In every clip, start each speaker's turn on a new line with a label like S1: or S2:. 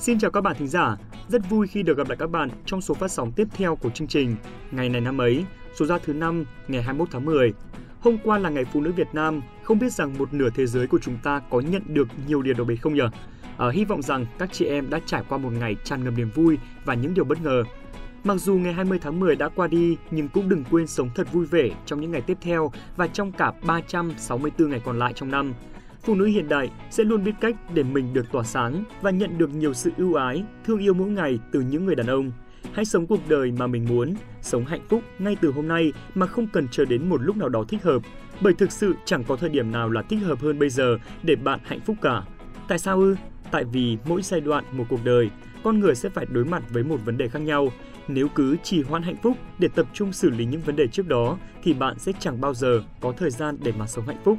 S1: Xin chào các bạn thính giả, rất vui khi được gặp lại các bạn trong số phát sóng tiếp theo của chương trình Ngày này năm ấy, số ra thứ năm ngày 21 tháng 10. Hôm qua là ngày Phụ nữ Việt Nam, không biết rằng một nửa thế giới của chúng ta có nhận được nhiều điều đặc biệt không nhỉ? À, hy vọng rằng các chị em đã trải qua một ngày tràn ngập niềm vui và những điều bất ngờ. Mặc dù ngày 20 tháng 10 đã qua đi, nhưng cũng đừng quên sống thật vui vẻ trong những ngày tiếp theo và trong cả 364 ngày còn lại trong năm. Phụ nữ hiện đại sẽ luôn biết cách để mình được tỏa sáng và nhận được nhiều sự ưu ái, thương yêu mỗi ngày từ những người đàn ông. Hãy sống cuộc đời mà mình muốn, sống hạnh phúc ngay từ hôm nay mà không cần chờ đến một lúc nào đó thích hợp, bởi thực sự chẳng có thời điểm nào là thích hợp hơn bây giờ để bạn hạnh phúc cả. Tại sao ư? Tại vì mỗi giai đoạn một cuộc đời, con người sẽ phải đối mặt với một vấn đề khác nhau. Nếu cứ trì hoãn hạnh phúc để tập trung xử lý những vấn đề trước đó thì bạn sẽ chẳng bao giờ có thời gian để mà sống hạnh phúc.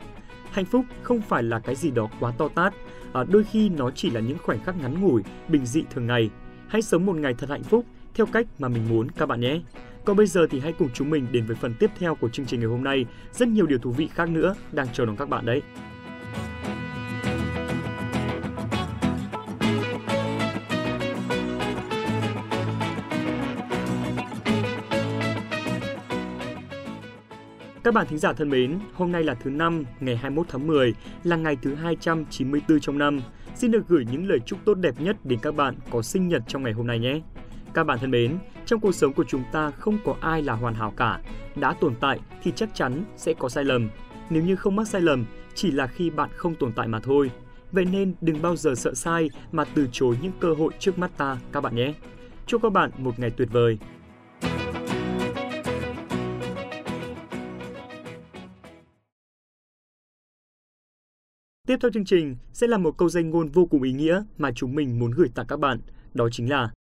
S1: Hạnh phúc không phải là cái gì đó quá to tát, à, đôi khi nó chỉ là những khoảnh khắc ngắn ngủi, bình dị thường ngày. Hãy sống một ngày thật hạnh phúc theo cách mà mình muốn các bạn nhé. Còn bây giờ thì hãy cùng chúng mình đến với phần tiếp theo của chương trình ngày hôm nay. Rất nhiều điều thú vị khác nữa đang chờ đón các bạn đấy. Các bạn thính giả thân mến, hôm nay là thứ năm, ngày 21 tháng 10, là ngày thứ 294 trong năm. Xin được gửi những lời chúc tốt đẹp nhất đến các bạn có sinh nhật trong ngày hôm nay nhé. Các bạn thân mến, trong cuộc sống của chúng ta không có ai là hoàn hảo cả. Đã tồn tại thì chắc chắn sẽ có sai lầm. Nếu như không mắc sai lầm, chỉ là khi bạn không tồn tại mà thôi. Vậy nên đừng bao giờ sợ sai mà từ chối những cơ hội trước mắt ta các bạn nhé. Chúc các bạn một ngày tuyệt vời. Tiếp theo chương trình sẽ là một câu danh ngôn vô cùng ý nghĩa mà chúng mình muốn gửi tặng các bạn. Đó chính là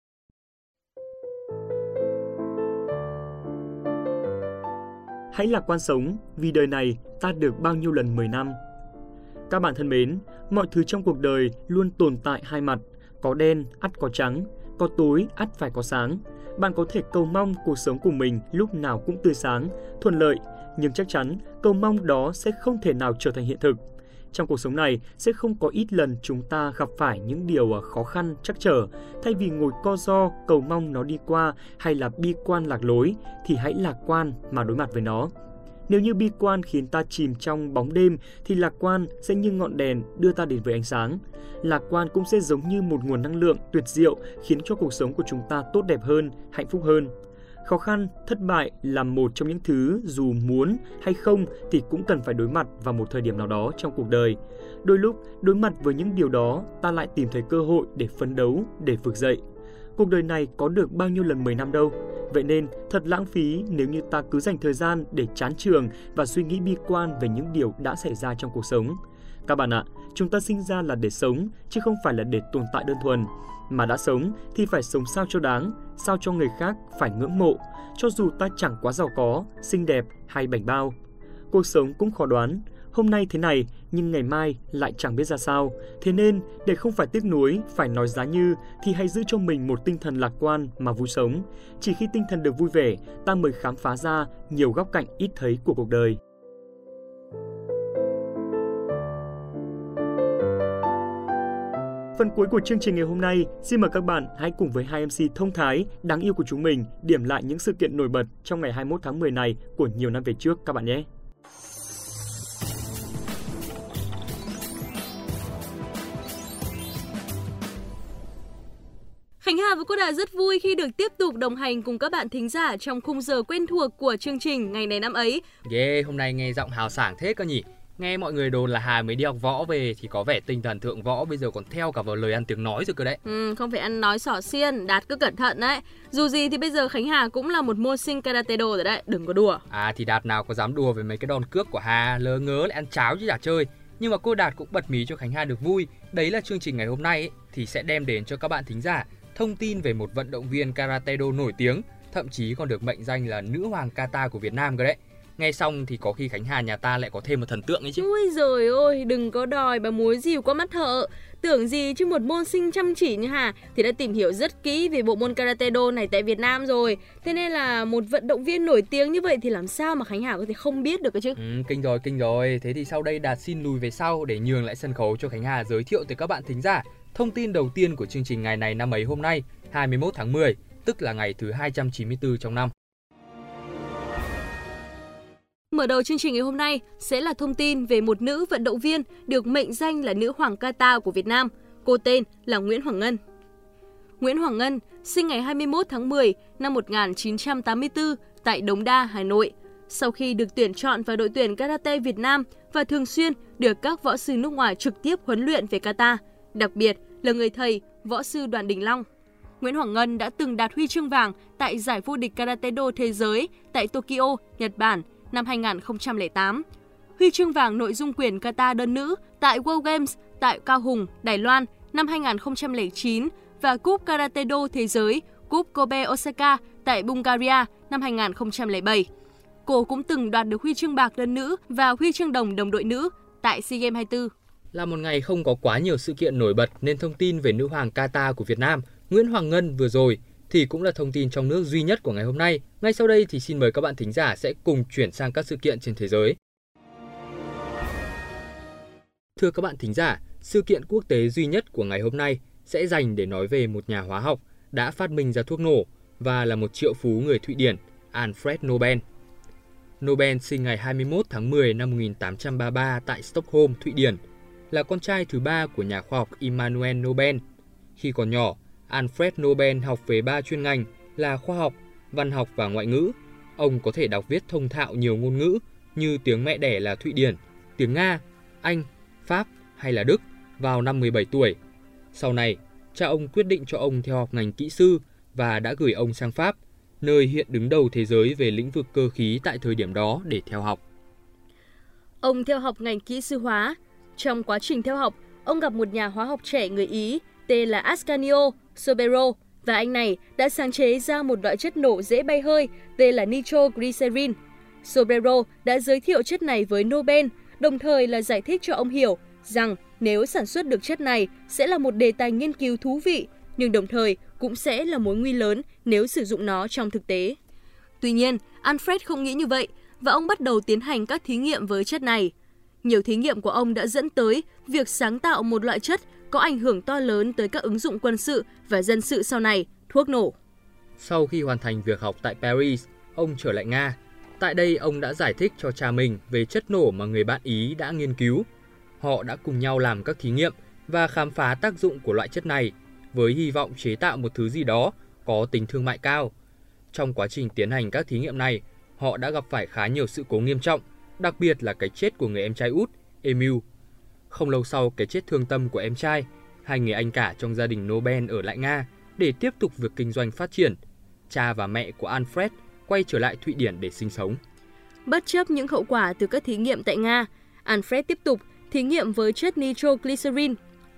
S1: Hãy lạc quan sống, vì đời này ta được bao nhiêu lần 10 năm. Các bạn thân mến, mọi thứ trong cuộc đời luôn tồn tại hai mặt, có đen, ắt có trắng, có tối, ắt phải có sáng. Bạn có thể cầu mong cuộc sống của mình lúc nào cũng tươi sáng, thuận lợi, nhưng chắc chắn cầu mong đó sẽ không thể nào trở thành hiện thực. Trong cuộc sống này sẽ không có ít lần chúng ta gặp phải những điều à, khó khăn, chắc trở. Thay vì ngồi co do, cầu mong nó đi qua hay là bi quan lạc lối, thì hãy lạc quan mà đối mặt với nó. Nếu như bi quan khiến ta chìm trong bóng đêm thì lạc quan sẽ như ngọn đèn đưa ta đến với ánh sáng. Lạc quan cũng sẽ giống như một nguồn năng lượng tuyệt diệu khiến cho cuộc sống của chúng ta tốt đẹp hơn, hạnh phúc hơn. Khó khăn, thất bại là một trong những thứ dù muốn hay không thì cũng cần phải đối mặt vào một thời điểm nào đó trong cuộc đời. Đôi lúc, đối mặt với những điều đó, ta lại tìm thấy cơ hội để phấn đấu, để vực dậy. Cuộc đời này có được bao nhiêu lần 10 năm đâu. Vậy nên, thật lãng phí nếu như ta cứ dành thời gian để chán trường và suy nghĩ bi quan về những điều đã xảy ra trong cuộc sống. Các bạn ạ, chúng ta sinh ra là để sống, chứ không phải là để tồn tại đơn thuần. Mà đã sống thì phải sống sao cho đáng, sao cho người khác phải ngưỡng mộ, cho dù ta chẳng quá giàu có, xinh đẹp hay bảnh bao. Cuộc sống cũng khó đoán, hôm nay thế này nhưng ngày mai lại chẳng biết ra sao. Thế nên, để không phải tiếc nuối, phải nói giá như thì hãy giữ cho mình một tinh thần lạc quan mà vui sống. Chỉ khi tinh thần được vui vẻ, ta mới khám phá ra nhiều góc cạnh ít thấy của cuộc đời. Phần cuối của chương trình ngày hôm nay, xin mời các bạn hãy cùng với hai MC thông thái, đáng yêu của chúng mình điểm lại những sự kiện nổi bật trong ngày 21 tháng 10 này của nhiều năm về trước các bạn nhé.
S2: Khánh Hà và Cô Đà rất vui khi được tiếp tục đồng hành cùng các bạn thính giả trong khung giờ quen thuộc của chương trình ngày này năm ấy.
S3: Yeah, hôm nay nghe giọng hào sảng thế cơ nhỉ? Nghe mọi người đồn là Hà mới đi học võ về thì có vẻ tinh thần thượng võ bây giờ còn theo cả vào lời ăn tiếng nói rồi cơ đấy.
S2: Ừ, không phải ăn nói xỏ xiên, Đạt cứ cẩn thận đấy. Dù gì thì bây giờ Khánh Hà cũng là một môn sinh karate đồ rồi đấy, đừng có đùa.
S3: À thì Đạt nào có dám đùa về mấy cái đòn cước của Hà, lơ ngớ lại ăn cháo chứ chả chơi. Nhưng mà cô Đạt cũng bật mí cho Khánh Hà được vui. Đấy là chương trình ngày hôm nay ấy, thì sẽ đem đến cho các bạn thính giả thông tin về một vận động viên karate do nổi tiếng, thậm chí còn được mệnh danh là nữ hoàng kata của Việt Nam cơ đấy. Nghe xong thì có khi Khánh Hà nhà ta lại có thêm một thần tượng ấy chứ.
S2: Ui rồi ôi, đừng có đòi bà múa dìu qua mắt thợ. Tưởng gì chứ một môn sinh chăm chỉ như Hà thì đã tìm hiểu rất kỹ về bộ môn karate do này tại Việt Nam rồi. Thế nên là một vận động viên nổi tiếng như vậy thì làm sao mà Khánh Hà có thể không biết được cơ chứ?
S3: Ừ, kinh rồi, kinh rồi. Thế thì sau đây Đạt xin lùi về sau để nhường lại sân khấu cho Khánh Hà giới thiệu tới các bạn thính giả thông tin đầu tiên của chương trình ngày này năm ấy hôm nay, 21 tháng 10, tức là ngày thứ 294 trong năm.
S2: Mở đầu chương trình ngày hôm nay sẽ là thông tin về một nữ vận động viên được mệnh danh là nữ hoàng Qatar của Việt Nam. Cô tên là Nguyễn Hoàng Ngân. Nguyễn Hoàng Ngân sinh ngày 21 tháng 10 năm 1984 tại Đống Đa, Hà Nội. Sau khi được tuyển chọn vào đội tuyển karate Việt Nam và thường xuyên được các võ sư nước ngoài trực tiếp huấn luyện về kata, đặc biệt là người thầy võ sư Đoàn Đình Long. Nguyễn Hoàng Ngân đã từng đạt huy chương vàng tại giải vô địch karate đô thế giới tại Tokyo, Nhật Bản năm 2008, huy chương vàng nội dung quyền kata đơn nữ tại World Games tại Cao Hùng, Đài Loan năm 2009 và Cúp Karate Do Thế giới Cúp Kobe Osaka tại Bulgaria năm 2007. Cô cũng từng đoạt được huy chương bạc đơn nữ và huy chương đồng đồng đội nữ tại SEA Games 24.
S3: Là một ngày không có quá nhiều sự kiện nổi bật nên thông tin về nữ hoàng kata của Việt Nam Nguyễn Hoàng Ngân vừa rồi thì cũng là thông tin trong nước duy nhất của ngày hôm nay. Ngay sau đây thì xin mời các bạn thính giả sẽ cùng chuyển sang các sự kiện trên thế giới. Thưa các bạn thính giả, sự kiện quốc tế duy nhất của ngày hôm nay sẽ dành để nói về một nhà hóa học đã phát minh ra thuốc nổ và là một triệu phú người Thụy Điển, Alfred Nobel. Nobel sinh ngày 21 tháng 10 năm 1833 tại Stockholm, Thụy Điển, là con trai thứ ba của nhà khoa học Immanuel Nobel. Khi còn nhỏ, Alfred Nobel học về ba chuyên ngành là khoa học, văn học và ngoại ngữ. Ông có thể đọc viết thông thạo nhiều ngôn ngữ như tiếng mẹ đẻ là Thụy Điển, tiếng Nga, Anh, Pháp hay là Đức vào năm 17 tuổi. Sau này, cha ông quyết định cho ông theo học ngành kỹ sư và đã gửi ông sang Pháp, nơi hiện đứng đầu thế giới về lĩnh vực cơ khí tại thời điểm đó để theo học.
S2: Ông theo học ngành kỹ sư hóa. Trong quá trình theo học, ông gặp một nhà hóa học trẻ người Ý tên là Ascanio Sobero và anh này đã sáng chế ra một loại chất nổ dễ bay hơi tên là nitroglycerin. Sobero đã giới thiệu chất này với Nobel, đồng thời là giải thích cho ông hiểu rằng nếu sản xuất được chất này sẽ là một đề tài nghiên cứu thú vị, nhưng đồng thời cũng sẽ là mối nguy lớn nếu sử dụng nó trong thực tế. Tuy nhiên, Alfred không nghĩ như vậy và ông bắt đầu tiến hành các thí nghiệm với chất này. Nhiều thí nghiệm của ông đã dẫn tới việc sáng tạo một loại chất có ảnh hưởng to lớn tới các ứng dụng quân sự và dân sự sau này, thuốc nổ.
S3: Sau khi hoàn thành việc học tại Paris, ông trở lại Nga. Tại đây ông đã giải thích cho cha mình về chất nổ mà người bạn Ý đã nghiên cứu. Họ đã cùng nhau làm các thí nghiệm và khám phá tác dụng của loại chất này với hy vọng chế tạo một thứ gì đó có tính thương mại cao. Trong quá trình tiến hành các thí nghiệm này, họ đã gặp phải khá nhiều sự cố nghiêm trọng, đặc biệt là cái chết của người em trai út, Emil không lâu sau cái chết thương tâm của em trai, hai người anh cả trong gia đình Nobel ở lại Nga để tiếp tục việc kinh doanh phát triển. Cha và mẹ của Alfred quay trở lại Thụy Điển để sinh sống.
S2: Bất chấp những hậu quả từ các thí nghiệm tại Nga, Alfred tiếp tục thí nghiệm với chất nitroglycerin.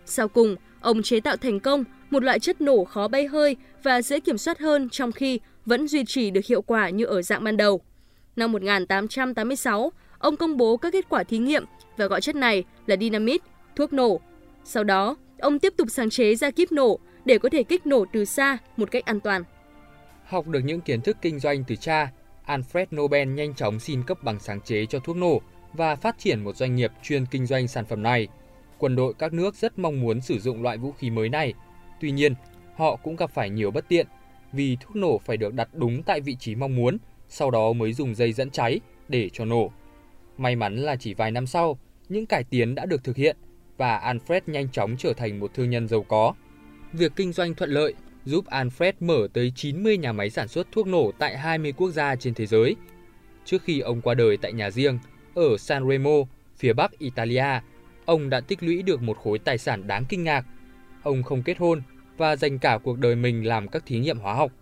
S2: Sau cùng, ông chế tạo thành công một loại chất nổ khó bay hơi và dễ kiểm soát hơn trong khi vẫn duy trì được hiệu quả như ở dạng ban đầu. Năm 1886, ông công bố các kết quả thí nghiệm và gọi chất này là dynamite, thuốc nổ. Sau đó, ông tiếp tục sáng chế ra kíp nổ để có thể kích nổ từ xa một cách an toàn.
S3: Học được những kiến thức kinh doanh từ cha, Alfred Nobel nhanh chóng xin cấp bằng sáng chế cho thuốc nổ và phát triển một doanh nghiệp chuyên kinh doanh sản phẩm này. Quân đội các nước rất mong muốn sử dụng loại vũ khí mới này. Tuy nhiên, họ cũng gặp phải nhiều bất tiện vì thuốc nổ phải được đặt đúng tại vị trí mong muốn, sau đó mới dùng dây dẫn cháy để cho nổ. May mắn là chỉ vài năm sau, những cải tiến đã được thực hiện và Alfred nhanh chóng trở thành một thương nhân giàu có. Việc kinh doanh thuận lợi giúp Alfred mở tới 90 nhà máy sản xuất thuốc nổ tại 20 quốc gia trên thế giới. Trước khi ông qua đời tại nhà riêng ở Sanremo, phía bắc Italia, ông đã tích lũy được một khối tài sản đáng kinh ngạc. Ông không kết hôn và dành cả cuộc đời mình làm các thí nghiệm hóa học.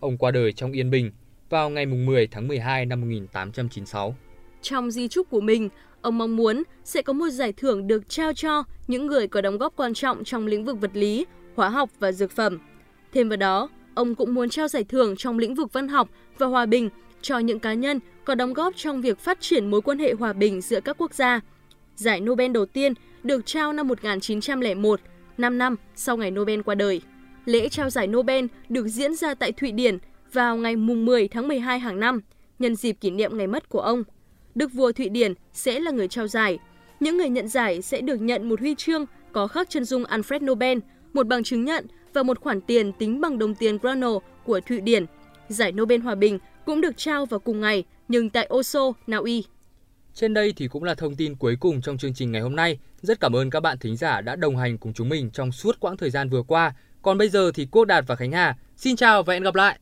S3: Ông qua đời trong yên bình vào ngày 10 tháng 12 năm 1896.
S2: Trong di trúc của mình, ông mong muốn sẽ có một giải thưởng được trao cho những người có đóng góp quan trọng trong lĩnh vực vật lý, hóa học và dược phẩm. Thêm vào đó, ông cũng muốn trao giải thưởng trong lĩnh vực văn học và hòa bình cho những cá nhân có đóng góp trong việc phát triển mối quan hệ hòa bình giữa các quốc gia. Giải Nobel đầu tiên được trao năm 1901, 5 năm sau ngày Nobel qua đời. Lễ trao giải Nobel được diễn ra tại Thụy Điển vào ngày 10 tháng 12 hàng năm, nhân dịp kỷ niệm ngày mất của ông. Đức vua Thụy Điển sẽ là người trao giải. Những người nhận giải sẽ được nhận một huy chương có khắc chân dung Alfred Nobel, một bằng chứng nhận và một khoản tiền tính bằng đồng tiền Krone của Thụy Điển. Giải Nobel Hòa Bình cũng được trao vào cùng ngày, nhưng tại Oslo, Na Uy.
S3: Trên đây thì cũng là thông tin cuối cùng trong chương trình ngày hôm nay. Rất cảm ơn các bạn thính giả đã đồng hành cùng chúng mình trong suốt quãng thời gian vừa qua. Còn bây giờ thì Quốc Đạt và Khánh Hà xin chào và hẹn gặp lại!